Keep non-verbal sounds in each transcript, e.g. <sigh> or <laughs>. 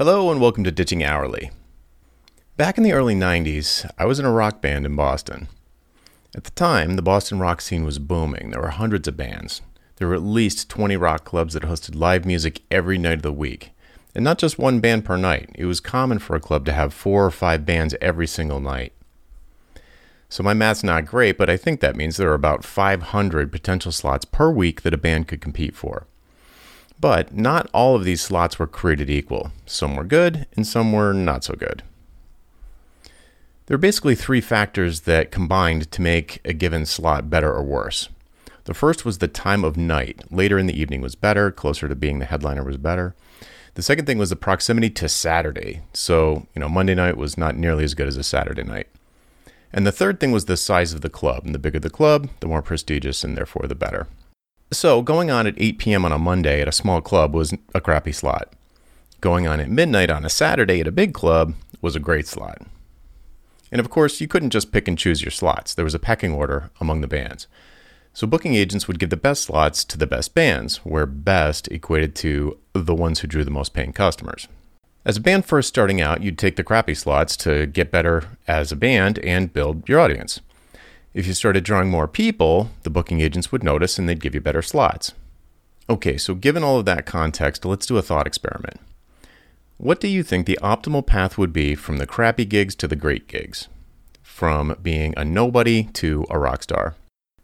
Hello and welcome to Ditching Hourly. Back in the early 90s, I was in a rock band in Boston. At the time, the Boston rock scene was booming. There were hundreds of bands. There were at least 20 rock clubs that hosted live music every night of the week. And not just one band per night. It was common for a club to have four or five bands every single night. So my math's not great, but I think that means there are about 500 potential slots per week that a band could compete for. But not all of these slots were created equal. Some were good and some were not so good. There are basically three factors that combined to make a given slot better or worse. The first was the time of night. Later in the evening was better, closer to being the headliner was better. The second thing was the proximity to Saturday. So, you know, Monday night was not nearly as good as a Saturday night. And the third thing was the size of the club. And the bigger the club, the more prestigious and therefore the better. So, going on at 8 p.m. on a Monday at a small club was a crappy slot. Going on at midnight on a Saturday at a big club was a great slot. And of course, you couldn't just pick and choose your slots, there was a pecking order among the bands. So, booking agents would give the best slots to the best bands, where best equated to the ones who drew the most paying customers. As a band first starting out, you'd take the crappy slots to get better as a band and build your audience. If you started drawing more people, the booking agents would notice and they'd give you better slots. Okay, so given all of that context, let's do a thought experiment. What do you think the optimal path would be from the crappy gigs to the great gigs? From being a nobody to a rock star?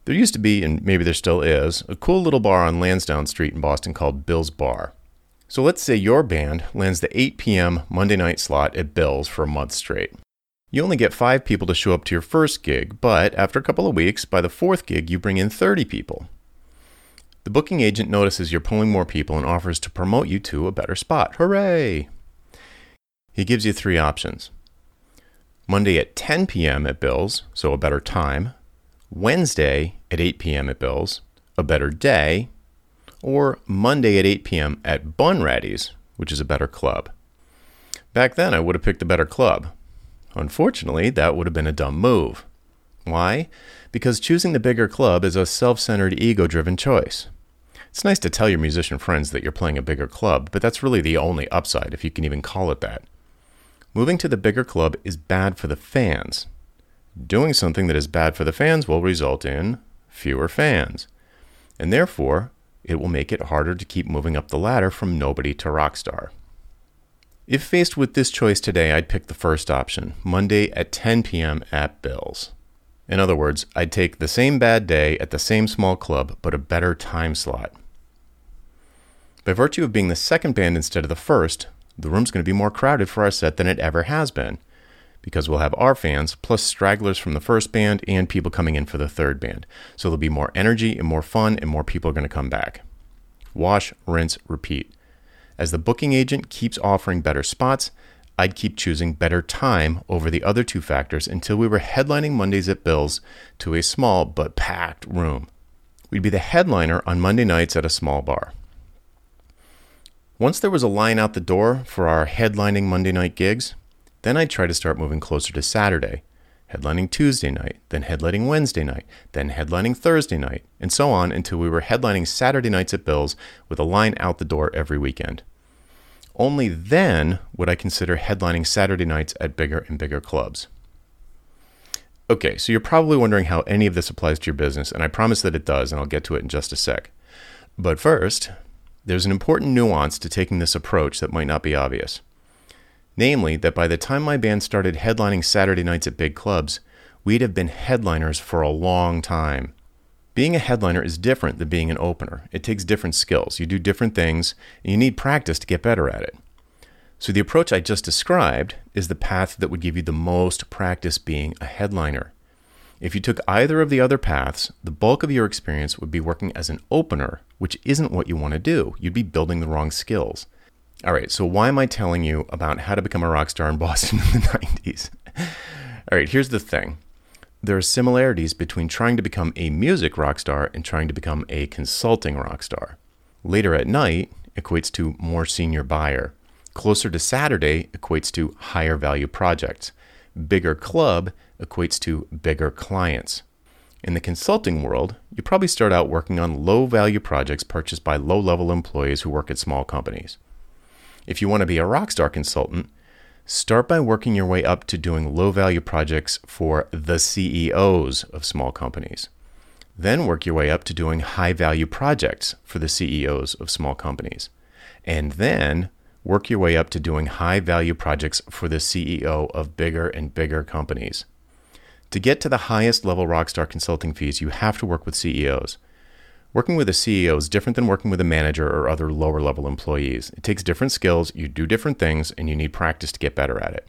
There used to be, and maybe there still is, a cool little bar on Lansdowne Street in Boston called Bill's Bar. So let's say your band lands the 8 p.m. Monday night slot at Bill's for a month straight. You only get five people to show up to your first gig, but after a couple of weeks, by the fourth gig, you bring in 30 people. The booking agent notices you're pulling more people and offers to promote you to a better spot. Hooray! He gives you three options Monday at 10 p.m. at Bill's, so a better time, Wednesday at 8 p.m. at Bill's, a better day, or Monday at 8 p.m. at Bunratty's, which is a better club. Back then, I would have picked the better club. Unfortunately, that would have been a dumb move. Why? Because choosing the bigger club is a self centered, ego driven choice. It's nice to tell your musician friends that you're playing a bigger club, but that's really the only upside, if you can even call it that. Moving to the bigger club is bad for the fans. Doing something that is bad for the fans will result in fewer fans, and therefore, it will make it harder to keep moving up the ladder from nobody to rock star. If faced with this choice today, I'd pick the first option Monday at 10 p.m. at Bill's. In other words, I'd take the same bad day at the same small club, but a better time slot. By virtue of being the second band instead of the first, the room's going to be more crowded for our set than it ever has been, because we'll have our fans plus stragglers from the first band and people coming in for the third band. So there'll be more energy and more fun, and more people are going to come back. Wash, rinse, repeat. As the booking agent keeps offering better spots, I'd keep choosing better time over the other two factors until we were headlining Mondays at Bill's to a small but packed room. We'd be the headliner on Monday nights at a small bar. Once there was a line out the door for our headlining Monday night gigs, then I'd try to start moving closer to Saturday, headlining Tuesday night, then headlining Wednesday night, then headlining Thursday night, and so on until we were headlining Saturday nights at Bill's with a line out the door every weekend. Only then would I consider headlining Saturday nights at bigger and bigger clubs. Okay, so you're probably wondering how any of this applies to your business, and I promise that it does, and I'll get to it in just a sec. But first, there's an important nuance to taking this approach that might not be obvious. Namely, that by the time my band started headlining Saturday nights at big clubs, we'd have been headliners for a long time. Being a headliner is different than being an opener. It takes different skills. You do different things, and you need practice to get better at it. So, the approach I just described is the path that would give you the most practice being a headliner. If you took either of the other paths, the bulk of your experience would be working as an opener, which isn't what you want to do. You'd be building the wrong skills. All right, so why am I telling you about how to become a rock star in <laughs> Boston in the 90s? All right, here's the thing there are similarities between trying to become a music rock star and trying to become a consulting rock star. Later at night equates to more senior buyer. Closer to Saturday equates to higher value projects. Bigger club equates to bigger clients. In the consulting world, you probably start out working on low value projects purchased by low level employees who work at small companies. If you want to be a rockstar consultant, start by working your way up to doing low value projects for the CEOs of small companies. Then work your way up to doing high value projects for the CEOs of small companies. And then work your way up to doing high value projects for the CEO of bigger and bigger companies. To get to the highest level Rockstar consulting fees, you have to work with CEOs. Working with a CEO is different than working with a manager or other lower level employees. It takes different skills, you do different things, and you need practice to get better at it.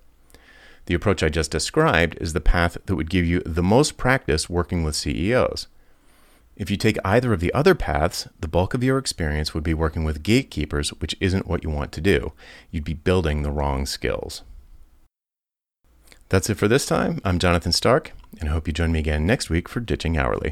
The approach I just described is the path that would give you the most practice working with CEOs. If you take either of the other paths, the bulk of your experience would be working with gatekeepers, which isn't what you want to do. You'd be building the wrong skills. That's it for this time. I'm Jonathan Stark, and I hope you join me again next week for Ditching Hourly.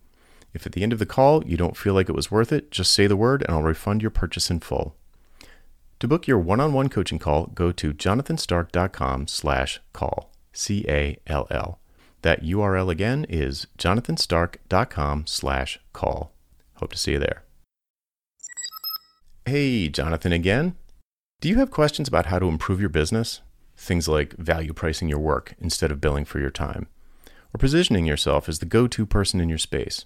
If at the end of the call you don't feel like it was worth it, just say the word and I'll refund your purchase in full. To book your one-on-one coaching call, go to jonathanstark.com/call. C A L L. That URL again is jonathanstark.com slash call. Hope to see you there. Hey, Jonathan again. Do you have questions about how to improve your business? Things like value pricing your work instead of billing for your time, or positioning yourself as the go to person in your space,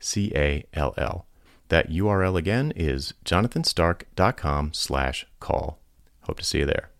C-A-L-L. That URL again is jonathanstark.com slash call. Hope to see you there.